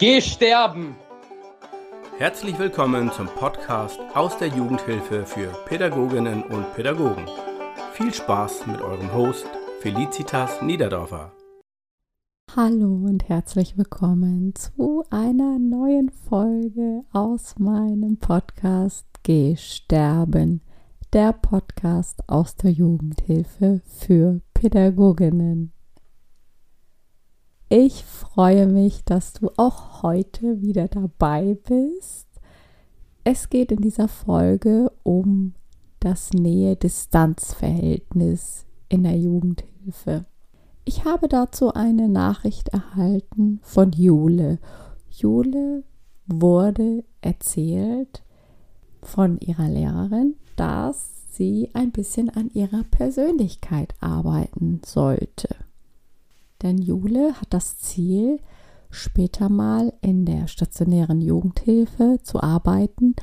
Geh sterben! Herzlich willkommen zum Podcast aus der Jugendhilfe für Pädagoginnen und Pädagogen. Viel Spaß mit eurem Host Felicitas Niederdorfer. Hallo und herzlich willkommen zu einer neuen Folge aus meinem Podcast Geh sterben, der Podcast aus der Jugendhilfe für Pädagoginnen. Ich freue mich, dass du auch heute wieder dabei bist. Es geht in dieser Folge um das Nähe-Distanz-Verhältnis in der Jugendhilfe. Ich habe dazu eine Nachricht erhalten von Jule. Jule wurde erzählt von ihrer Lehrerin, dass sie ein bisschen an ihrer Persönlichkeit arbeiten sollte. Denn Jule hat das Ziel, später mal in der stationären Jugendhilfe zu arbeiten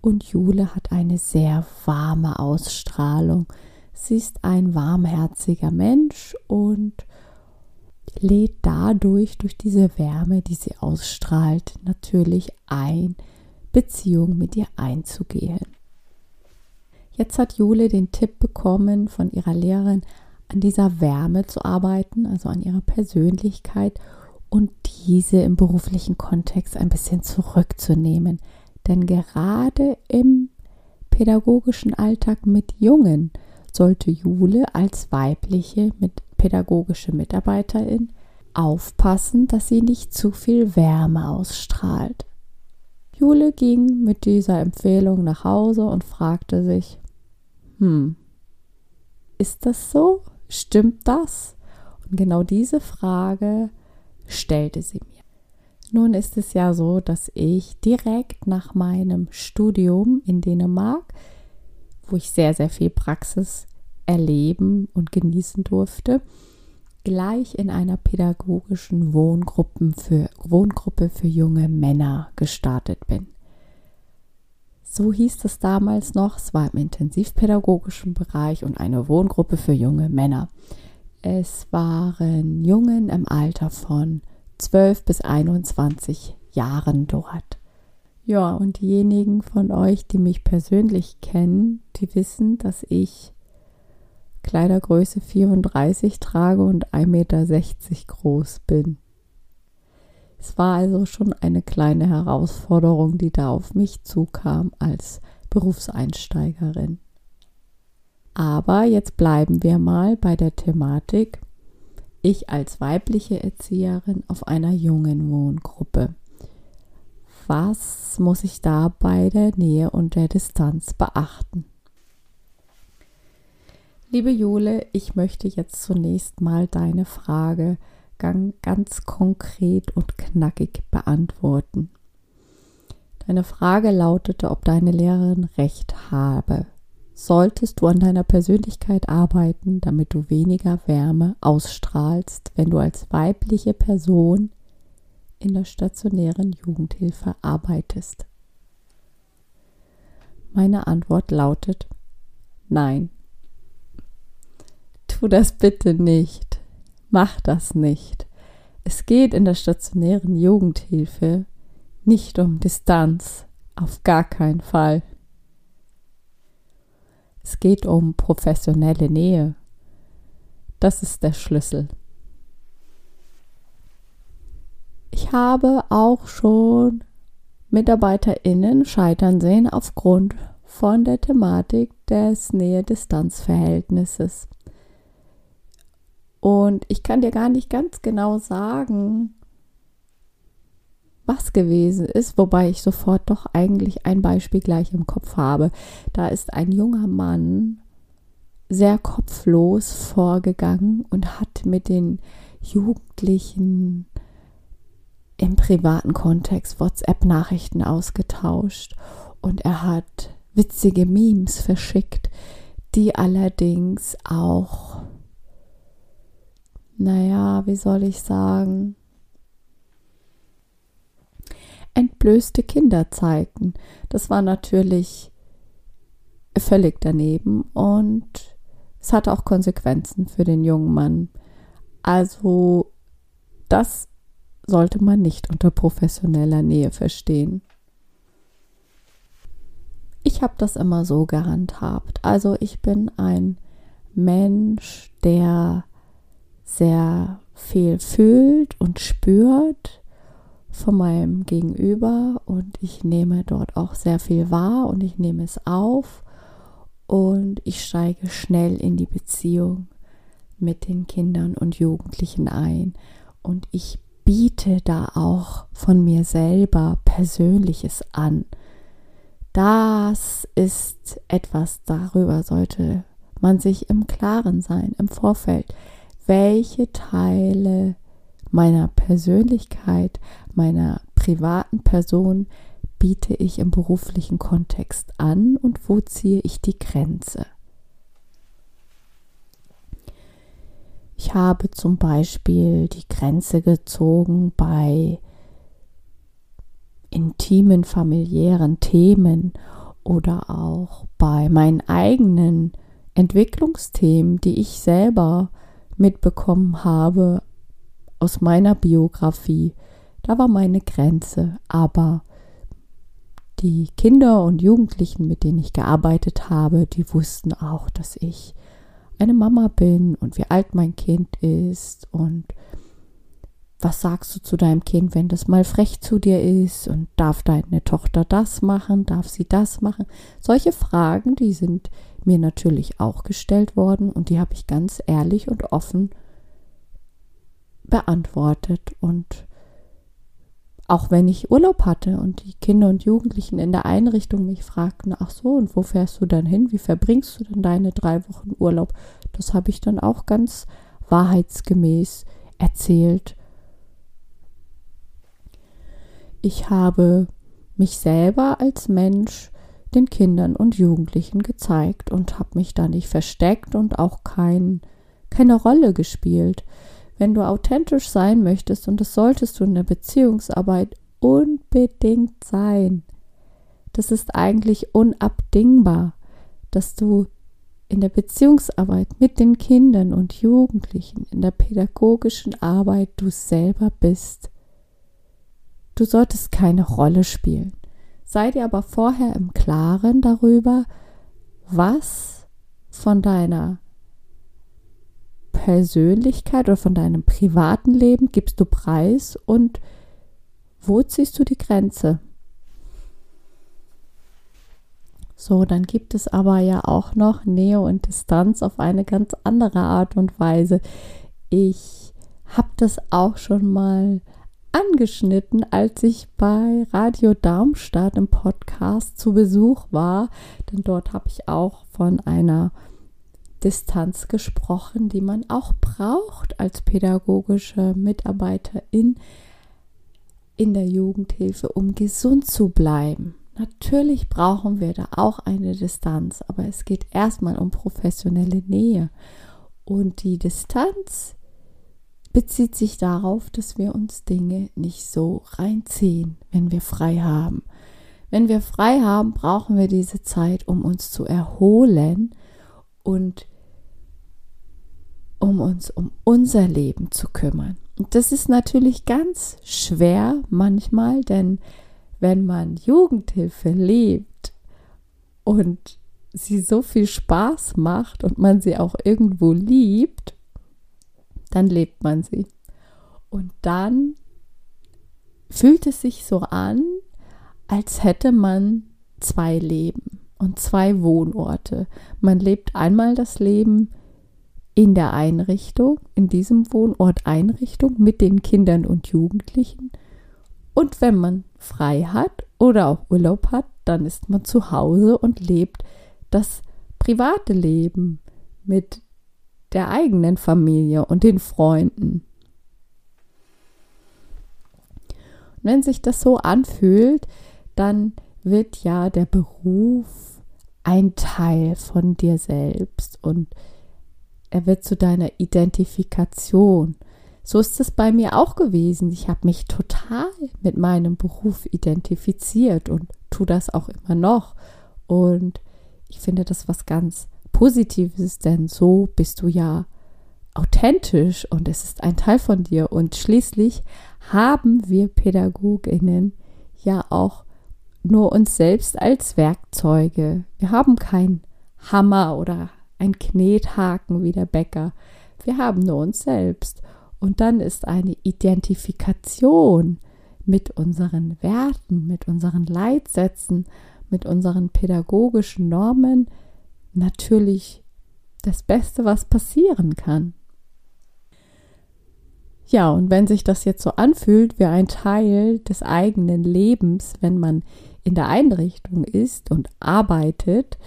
und Jule hat eine sehr warme Ausstrahlung. Sie ist ein warmherziger Mensch und lädt dadurch, durch diese Wärme, die sie ausstrahlt, natürlich ein, Beziehung mit ihr einzugehen. Jetzt hat Jule den Tipp bekommen von ihrer Lehrerin, an dieser Wärme zu arbeiten, also an ihrer Persönlichkeit und diese im beruflichen Kontext ein bisschen zurückzunehmen. Denn gerade im pädagogischen Alltag mit Jungen sollte Jule als weibliche mit pädagogische Mitarbeiterin aufpassen, dass sie nicht zu viel Wärme ausstrahlt. Jule ging mit dieser Empfehlung nach Hause und fragte sich, hm, ist das so? Stimmt das? Und genau diese Frage stellte sie mir. Nun ist es ja so, dass ich direkt nach meinem Studium in Dänemark, wo ich sehr, sehr viel Praxis erleben und genießen durfte, gleich in einer pädagogischen Wohngruppe für, Wohngruppe für junge Männer gestartet bin. So hieß es damals noch. Es war im intensivpädagogischen Bereich und eine Wohngruppe für junge Männer. Es waren Jungen im Alter von 12 bis 21 Jahren dort. Ja, und diejenigen von euch, die mich persönlich kennen, die wissen, dass ich Kleidergröße 34 trage und 1,60 Meter groß bin. Es war also schon eine kleine Herausforderung, die da auf mich zukam als Berufseinsteigerin. Aber jetzt bleiben wir mal bei der Thematik, ich als weibliche Erzieherin auf einer jungen Wohngruppe. Was muss ich da bei der Nähe und der Distanz beachten? Liebe Jule, ich möchte jetzt zunächst mal deine Frage ganz konkret und knackig beantworten. Deine Frage lautete, ob deine Lehrerin recht habe. Solltest du an deiner Persönlichkeit arbeiten, damit du weniger Wärme ausstrahlst, wenn du als weibliche Person in der stationären Jugendhilfe arbeitest? Meine Antwort lautet Nein. Tu das bitte nicht. Mach das nicht. Es geht in der stationären Jugendhilfe nicht um Distanz, auf gar keinen Fall. Es geht um professionelle Nähe. Das ist der Schlüssel. Ich habe auch schon MitarbeiterInnen scheitern sehen aufgrund von der Thematik des Nähe-Distanz-Verhältnisses. Und ich kann dir gar nicht ganz genau sagen, was gewesen ist, wobei ich sofort doch eigentlich ein Beispiel gleich im Kopf habe. Da ist ein junger Mann sehr kopflos vorgegangen und hat mit den Jugendlichen im privaten Kontext WhatsApp-Nachrichten ausgetauscht und er hat witzige Memes verschickt, die allerdings auch naja, wie soll ich sagen, entblößte Kinder zeigten. Das war natürlich völlig daneben und es hatte auch Konsequenzen für den jungen Mann. Also das sollte man nicht unter professioneller Nähe verstehen. Ich habe das immer so gehandhabt. Also ich bin ein Mensch, der sehr viel fühlt und spürt von meinem Gegenüber und ich nehme dort auch sehr viel wahr und ich nehme es auf und ich steige schnell in die Beziehung mit den Kindern und Jugendlichen ein und ich biete da auch von mir selber Persönliches an. Das ist etwas, darüber sollte man sich im Klaren sein, im Vorfeld. Welche Teile meiner Persönlichkeit, meiner privaten Person biete ich im beruflichen Kontext an und wo ziehe ich die Grenze? Ich habe zum Beispiel die Grenze gezogen bei intimen familiären Themen oder auch bei meinen eigenen Entwicklungsthemen, die ich selber mitbekommen habe aus meiner Biografie. Da war meine Grenze. Aber die Kinder und Jugendlichen, mit denen ich gearbeitet habe, die wussten auch, dass ich eine Mama bin und wie alt mein Kind ist und was sagst du zu deinem Kind, wenn das mal frech zu dir ist und darf deine Tochter das machen, darf sie das machen? Solche Fragen, die sind mir natürlich auch gestellt worden und die habe ich ganz ehrlich und offen beantwortet. Und auch wenn ich Urlaub hatte und die Kinder und Jugendlichen in der Einrichtung mich fragten, ach so, und wo fährst du dann hin? Wie verbringst du denn deine drei Wochen Urlaub? Das habe ich dann auch ganz wahrheitsgemäß erzählt. Ich habe mich selber als Mensch den Kindern und Jugendlichen gezeigt und habe mich da nicht versteckt und auch kein, keine Rolle gespielt. Wenn du authentisch sein möchtest, und das solltest du in der Beziehungsarbeit unbedingt sein, das ist eigentlich unabdingbar, dass du in der Beziehungsarbeit mit den Kindern und Jugendlichen, in der pädagogischen Arbeit du selber bist. Du solltest keine Rolle spielen. Sei dir aber vorher im Klaren darüber, was von deiner Persönlichkeit oder von deinem privaten Leben gibst du preis und wo ziehst du die Grenze? So, dann gibt es aber ja auch noch Nähe und Distanz auf eine ganz andere Art und Weise. Ich habe das auch schon mal angeschnitten, als ich bei Radio Darmstadt im Podcast zu Besuch war, denn dort habe ich auch von einer Distanz gesprochen, die man auch braucht als pädagogische Mitarbeiterin in der Jugendhilfe, um gesund zu bleiben. Natürlich brauchen wir da auch eine Distanz, aber es geht erstmal um professionelle Nähe. Und die Distanz bezieht sich darauf, dass wir uns Dinge nicht so reinziehen, wenn wir frei haben. Wenn wir frei haben, brauchen wir diese Zeit, um uns zu erholen und um uns um unser Leben zu kümmern. Und das ist natürlich ganz schwer manchmal, denn wenn man Jugendhilfe lebt und sie so viel Spaß macht und man sie auch irgendwo liebt, dann lebt man sie. Und dann fühlt es sich so an, als hätte man zwei Leben und zwei Wohnorte. Man lebt einmal das Leben in der Einrichtung, in diesem Wohnort Einrichtung mit den Kindern und Jugendlichen. Und wenn man frei hat oder auch Urlaub hat, dann ist man zu Hause und lebt das private Leben mit der eigenen Familie und den Freunden. Und wenn sich das so anfühlt, dann wird ja der Beruf ein Teil von dir selbst und er wird zu deiner Identifikation. So ist es bei mir auch gewesen. Ich habe mich total mit meinem Beruf identifiziert und tue das auch immer noch. Und ich finde das was ganz Positives, denn so bist du ja authentisch und es ist ein Teil von dir. Und schließlich haben wir Pädagoginnen ja auch nur uns selbst als Werkzeuge. Wir haben keinen Hammer oder ein Knethaken wie der Bäcker. Wir haben nur uns selbst. Und dann ist eine Identifikation mit unseren Werten, mit unseren Leitsätzen, mit unseren pädagogischen Normen natürlich das Beste, was passieren kann. Ja, und wenn sich das jetzt so anfühlt wie ein Teil des eigenen Lebens, wenn man in der Einrichtung ist und arbeitet,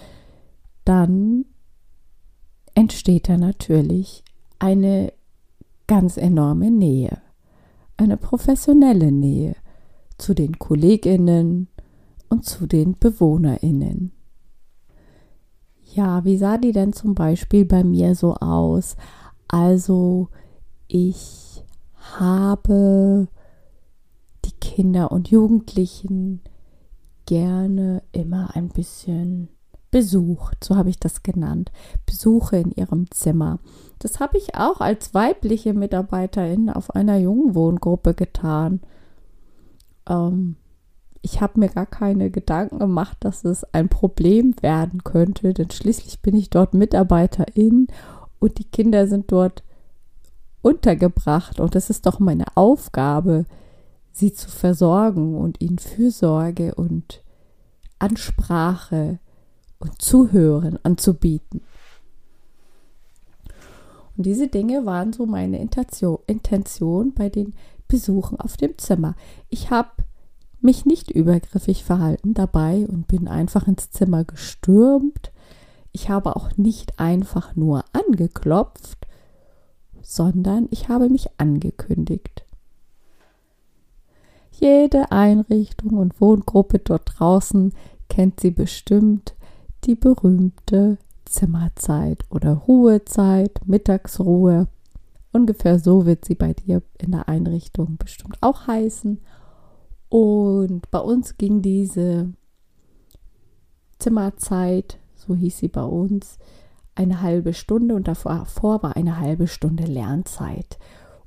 dann entsteht da natürlich eine ganz enorme Nähe, eine professionelle Nähe zu den Kolleginnen und zu den Bewohnerinnen. Ja, wie sah die denn zum Beispiel bei mir so aus? Also ich habe die Kinder und Jugendlichen gerne immer ein bisschen besucht, so habe ich das genannt, Besuche in ihrem Zimmer. Das habe ich auch als weibliche Mitarbeiterin auf einer jungen Wohngruppe getan. Ähm, ich habe mir gar keine Gedanken gemacht, dass es ein Problem werden könnte, denn schließlich bin ich dort Mitarbeiterin und die Kinder sind dort untergebracht und es ist doch meine Aufgabe, sie zu versorgen und ihnen Fürsorge und Ansprache und Zuhören anzubieten. Und diese Dinge waren so meine Intention, bei den Besuchen auf dem Zimmer. Ich habe mich nicht übergriffig verhalten dabei und bin einfach ins Zimmer gestürmt. Ich habe auch nicht einfach nur angeklopft, sondern ich habe mich angekündigt. Jede Einrichtung und Wohngruppe dort draußen kennt sie bestimmt die berühmte Zimmerzeit oder Ruhezeit, Mittagsruhe. Ungefähr so wird sie bei dir in der Einrichtung bestimmt auch heißen. Und bei uns ging diese Zimmerzeit, so hieß sie bei uns, eine halbe Stunde und davor war eine halbe Stunde Lernzeit.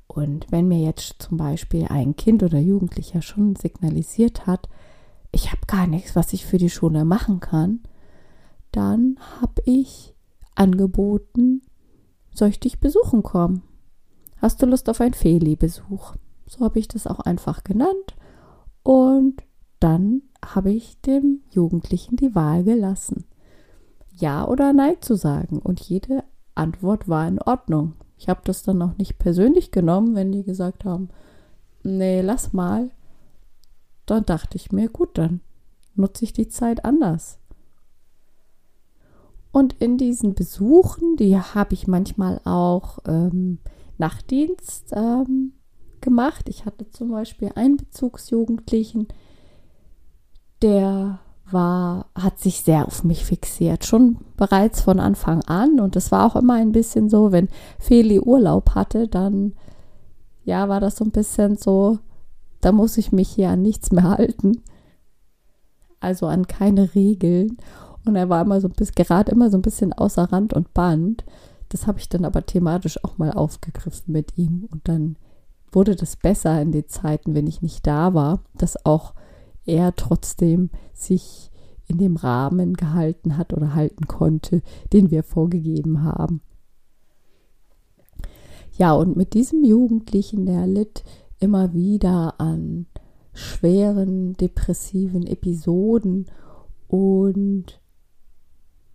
Und wenn mir jetzt zum Beispiel ein Kind oder Jugendlicher schon signalisiert hat, ich habe gar nichts, was ich für die Schule machen kann, dann habe ich angeboten, soll ich dich besuchen kommen? Hast du Lust auf einen Feli-Besuch? So habe ich das auch einfach genannt. Dann habe ich dem Jugendlichen die Wahl gelassen, Ja oder Nein zu sagen. Und jede Antwort war in Ordnung. Ich habe das dann auch nicht persönlich genommen, wenn die gesagt haben, nee, lass mal. Dann dachte ich mir, gut, dann nutze ich die Zeit anders. Und in diesen Besuchen, die habe ich manchmal auch ähm, Nachtdienst ähm, gemacht. Ich hatte zum Beispiel einen Bezugsjugendlichen, der war, hat sich sehr auf mich fixiert, schon bereits von Anfang an. Und es war auch immer ein bisschen so, wenn Feli Urlaub hatte, dann ja, war das so ein bisschen so, da muss ich mich hier an nichts mehr halten. Also an keine Regeln. Und er war immer so bis gerade immer so ein bisschen außer Rand und Band. Das habe ich dann aber thematisch auch mal aufgegriffen mit ihm. Und dann wurde das besser in den Zeiten, wenn ich nicht da war, dass auch er trotzdem sich in dem Rahmen gehalten hat oder halten konnte, den wir vorgegeben haben. Ja, und mit diesem Jugendlichen, der litt immer wieder an schweren depressiven Episoden und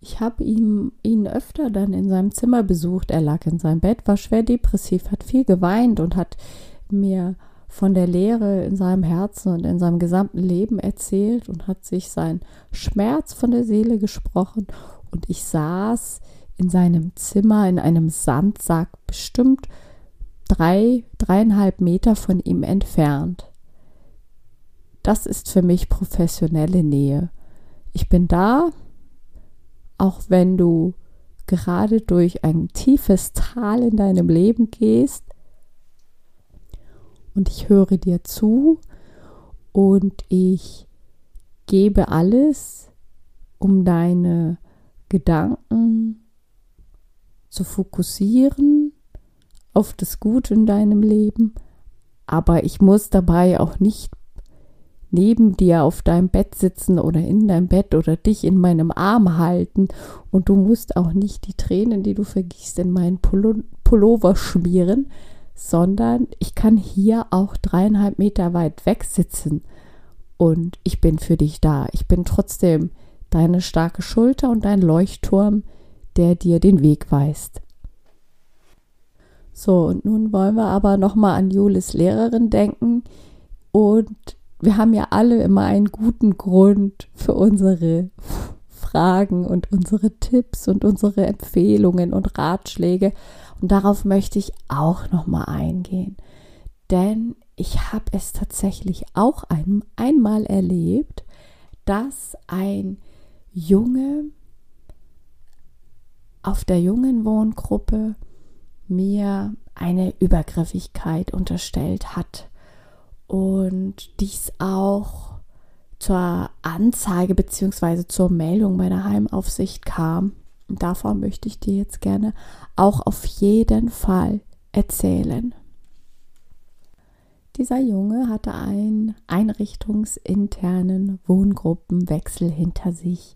ich habe ihn, ihn öfter dann in seinem Zimmer besucht. Er lag in seinem Bett, war schwer depressiv, hat viel geweint und hat mir von der Leere in seinem Herzen und in seinem gesamten Leben erzählt und hat sich sein Schmerz von der Seele gesprochen. Und ich saß in seinem Zimmer in einem Sandsack, bestimmt drei, dreieinhalb Meter von ihm entfernt. Das ist für mich professionelle Nähe. Ich bin da, auch wenn du gerade durch ein tiefes Tal in deinem Leben gehst. Und ich höre dir zu und ich gebe alles, um deine Gedanken zu fokussieren auf das Gute in deinem Leben, aber ich muss dabei auch nicht neben dir auf deinem Bett sitzen oder in deinem Bett oder dich in meinem Arm halten. Und du musst auch nicht die Tränen, die du vergießt, in meinen Pullover schmieren, sondern ich kann hier auch dreieinhalb Meter weit weg sitzen und ich bin für dich da. Ich bin trotzdem deine starke Schulter und dein Leuchtturm, der dir den Weg weist. So, und nun wollen wir aber nochmal an Julis Lehrerin denken und wir haben ja alle immer einen guten Grund für unsere Fragen und unsere Tipps und unsere Empfehlungen und Ratschläge. Und darauf möchte ich auch nochmal eingehen. Denn ich habe es tatsächlich auch ein, einmal erlebt, dass ein Junge auf der jungen Wohngruppe mir eine Übergriffigkeit unterstellt hat und dies auch zur Anzeige bzw. zur Meldung meiner Heimaufsicht kam. Und davon möchte ich dir jetzt gerne auch auf jeden Fall erzählen. Dieser Junge hatte einen einrichtungsinternen Wohngruppenwechsel hinter sich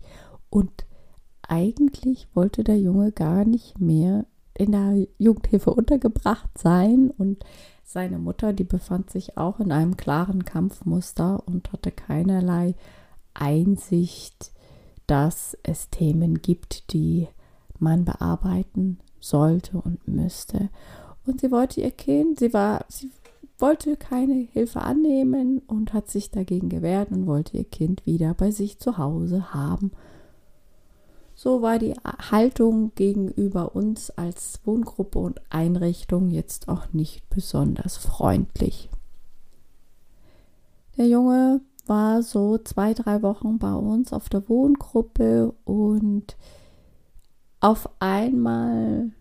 und eigentlich wollte der Junge gar nicht mehr in der Jugendhilfe untergebracht sein und seine Mutter, die befand sich auch in einem klaren Kampfmuster und hatte keinerlei Einsicht, dass es Themen gibt, die man bearbeiten sollte und müsste. Und sie wollte ihr Kind, sie war, sie wollte keine Hilfe annehmen und hat sich dagegen gewehrt und wollte ihr Kind wieder bei sich zu Hause haben. So war die Haltung gegenüber uns als Wohngruppe und Einrichtung jetzt auch nicht besonders freundlich. Der Junge war so zwei, drei Wochen bei uns auf der Wohngruppe und auf einmal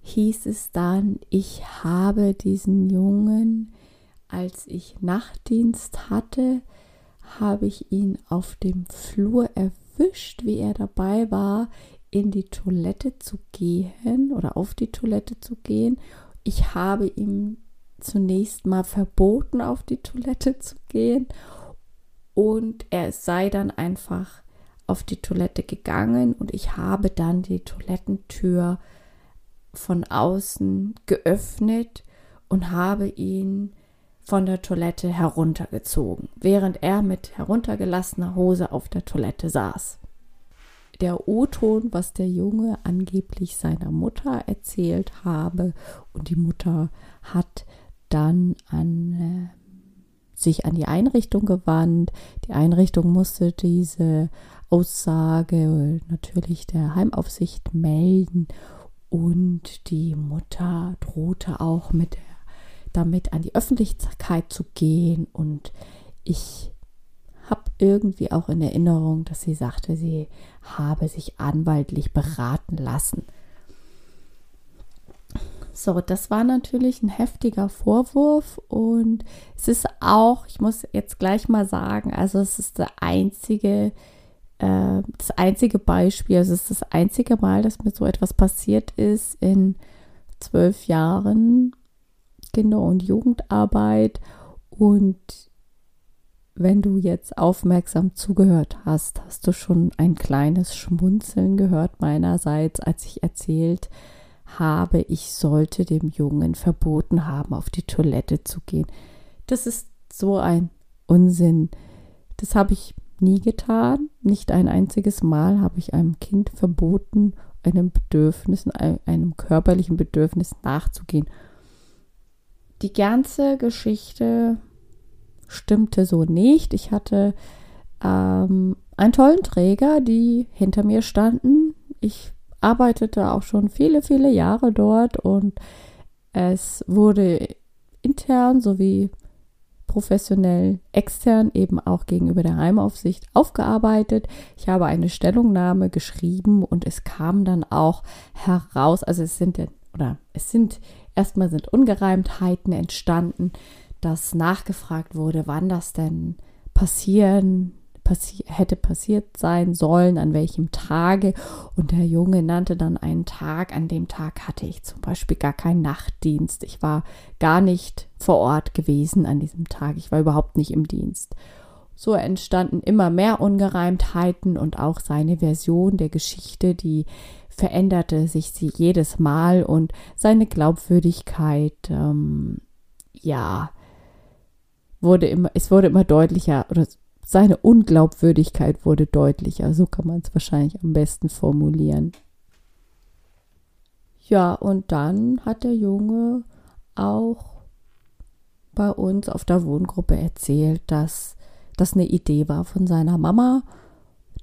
hieß es dann, ich habe diesen Jungen, als ich Nachtdienst hatte, habe ich ihn auf dem Flur erwischt wie er dabei war, in die Toilette zu gehen oder auf die Toilette zu gehen. Ich habe ihm zunächst mal verboten, auf die Toilette zu gehen und er sei dann einfach auf die Toilette gegangen und ich habe dann die Toilettentür von außen geöffnet und habe ihn von der Toilette heruntergezogen, während er mit heruntergelassener Hose auf der Toilette saß. Der O-Ton, was der Junge angeblich seiner Mutter erzählt habe, und die Mutter hat dann an äh, sich an die Einrichtung gewandt. Die Einrichtung musste diese Aussage natürlich der Heimaufsicht melden und die Mutter drohte auch mit damit an die Öffentlichkeit zu gehen. Und ich habe irgendwie auch in Erinnerung, dass sie sagte, sie habe sich anwaltlich beraten lassen. So, das war natürlich ein heftiger Vorwurf und es ist auch, ich muss jetzt gleich mal sagen, also es ist der einzige, äh, das einzige Beispiel, also es ist das einzige Mal, dass mir so etwas passiert ist in zwölf Jahren Kinder- und Jugendarbeit. Und wenn du jetzt aufmerksam zugehört hast, hast du schon ein kleines Schmunzeln gehört meinerseits, als ich erzählt habe, ich sollte dem Jungen verboten haben, auf die Toilette zu gehen. Das ist so ein Unsinn. Das habe ich nie getan. Nicht ein einziges Mal habe ich einem Kind verboten, einem Bedürfnis, einem körperlichen Bedürfnis nachzugehen. Die ganze Geschichte stimmte so nicht. Ich hatte ähm, einen tollen Träger, die hinter mir standen. Ich arbeitete auch schon viele, viele Jahre dort und es wurde intern sowie professionell extern eben auch gegenüber der Heimaufsicht aufgearbeitet. Ich habe eine Stellungnahme geschrieben und es kam dann auch heraus, also es sind oder es sind Erstmal sind Ungereimtheiten entstanden, dass nachgefragt wurde, wann das denn passieren passi hätte passiert sein sollen, an welchem Tage. Und der Junge nannte dann einen Tag. An dem Tag hatte ich zum Beispiel gar keinen Nachtdienst. Ich war gar nicht vor Ort gewesen an diesem Tag. Ich war überhaupt nicht im Dienst. So entstanden immer mehr Ungereimtheiten und auch seine Version der Geschichte, die veränderte sich sie jedes Mal und seine Glaubwürdigkeit, ähm, ja, wurde immer, es wurde immer deutlicher oder seine Unglaubwürdigkeit wurde deutlicher. So kann man es wahrscheinlich am besten formulieren. Ja, und dann hat der Junge auch bei uns auf der Wohngruppe erzählt, dass das eine Idee war von seiner Mama,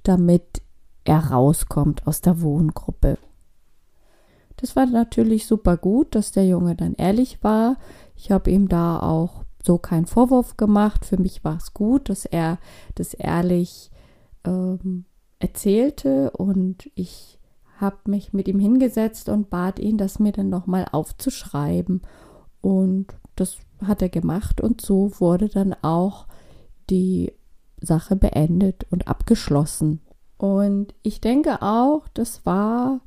damit er rauskommt aus der Wohngruppe. Das war natürlich super gut, dass der Junge dann ehrlich war. Ich habe ihm da auch so keinen Vorwurf gemacht. Für mich war es gut, dass er das ehrlich ähm, erzählte und ich habe mich mit ihm hingesetzt und bat ihn, das mir dann nochmal aufzuschreiben. Und das hat er gemacht und so wurde dann auch die Sache beendet und abgeschlossen. Und ich denke auch, das war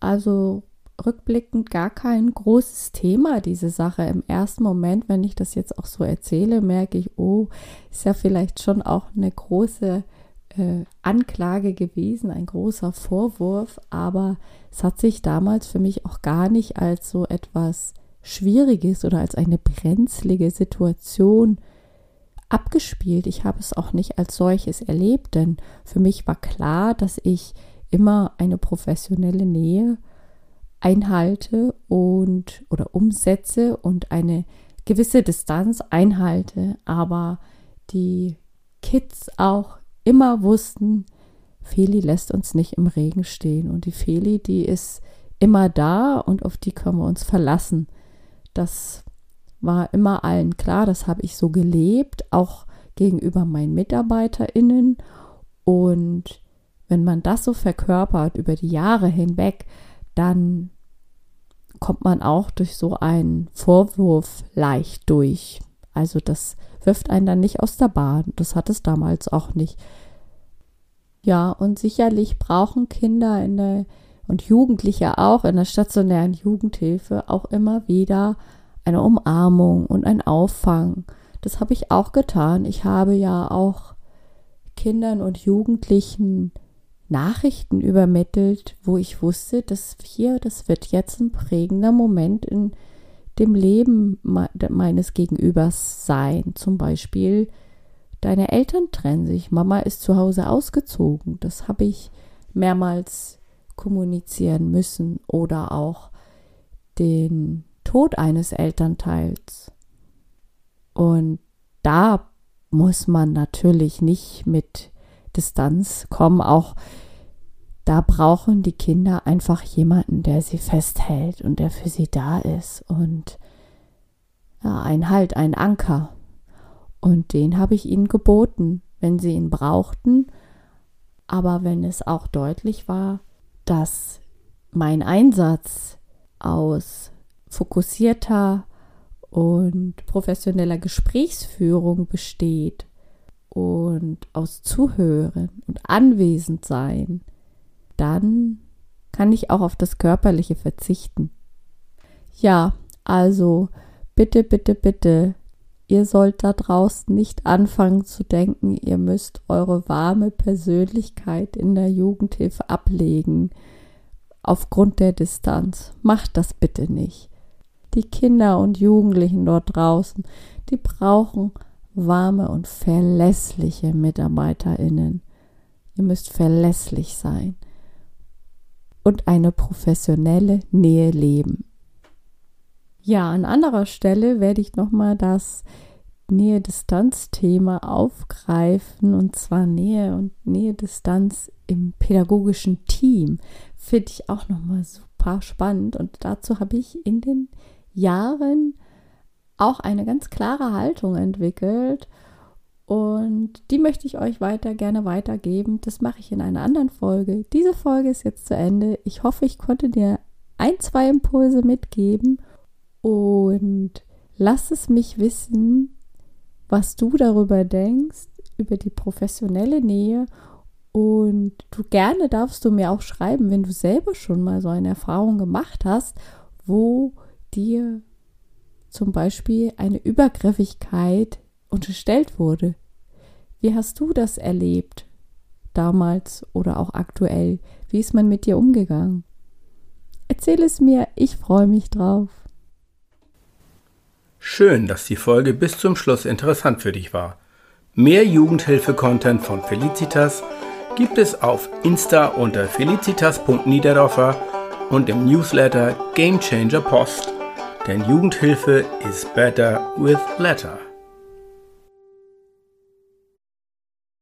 also rückblickend gar kein großes Thema, diese Sache. Im ersten Moment, wenn ich das jetzt auch so erzähle, merke ich, oh, ist ja vielleicht schon auch eine große äh, Anklage gewesen, ein großer Vorwurf, aber es hat sich damals für mich auch gar nicht als so etwas Schwieriges oder als eine brenzlige Situation abgespielt. Ich habe es auch nicht als solches erlebt, denn für mich war klar, dass ich immer eine professionelle Nähe einhalte und oder umsetze und eine gewisse Distanz einhalte, aber die Kids auch immer wussten, Feli lässt uns nicht im Regen stehen. Und die Feli, die ist immer da und auf die können wir uns verlassen. Das war immer allen klar, das habe ich so gelebt, auch gegenüber meinen MitarbeiterInnen. Und wenn man das so verkörpert über die Jahre hinweg, dann kommt man auch durch so einen Vorwurf leicht durch. Also das wirft einen dann nicht aus der Bahn. Das hat es damals auch nicht. Ja, und sicherlich brauchen Kinder in der und Jugendliche auch in der stationären Jugendhilfe auch immer wieder eine Umarmung und ein Auffang. Das habe ich auch getan. Ich habe ja auch Kindern und Jugendlichen Nachrichten übermittelt, wo ich wusste, dass hier, das wird jetzt ein prägender Moment in dem Leben meines Gegenübers sein. Zum Beispiel, deine Eltern trennen sich, Mama ist zu Hause ausgezogen. Das habe ich mehrmals kommunizieren müssen oder auch den Tod eines Elternteils. Und da muss man natürlich nicht mit Distanz kommen. Auch da brauchen die Kinder einfach jemanden, der sie festhält und der für sie da ist und ja, ein Halt, ein Anker. Und den habe ich ihnen geboten, wenn sie ihn brauchten. Aber wenn es auch deutlich war, dass mein Einsatz aus fokussierter und professioneller Gesprächsführung besteht und aus Zuhören und anwesend sein, dann kann ich auch auf das Körperliche verzichten. Ja, also bitte, bitte, bitte, ihr sollt da draußen nicht anfangen zu denken, ihr müsst eure warme Persönlichkeit in der Jugendhilfe ablegen aufgrund der Distanz. Macht das bitte nicht. Die Kinder und Jugendlichen dort draußen, die brauchen warme und verlässliche Mitarbeiterinnen. Ihr müsst verlässlich sein und eine professionelle Nähe leben. Ja, an anderer Stelle werde ich nochmal das Nähe-Distanz-Thema aufgreifen und zwar Nähe und Nähe-Distanz im pädagogischen Team. Finde ich auch nochmal super spannend und dazu habe ich in den Jahren auch eine ganz klare Haltung entwickelt und die möchte ich euch weiter gerne weitergeben. Das mache ich in einer anderen Folge. Diese Folge ist jetzt zu Ende. Ich hoffe, ich konnte dir ein, zwei Impulse mitgeben und lass es mich wissen, was du darüber denkst, über die professionelle Nähe und du gerne darfst du mir auch schreiben, wenn du selber schon mal so eine Erfahrung gemacht hast, wo dir zum Beispiel eine Übergriffigkeit unterstellt wurde. Wie hast du das erlebt? Damals oder auch aktuell? Wie ist man mit dir umgegangen? Erzähl es mir, ich freue mich drauf. Schön, dass die Folge bis zum Schluss interessant für dich war. Mehr Jugendhilfe-Content von Felicitas gibt es auf Insta unter felicitas.niederdorfer und im Newsletter Game Changer Post. Denn Jugendhilfe is better with letter.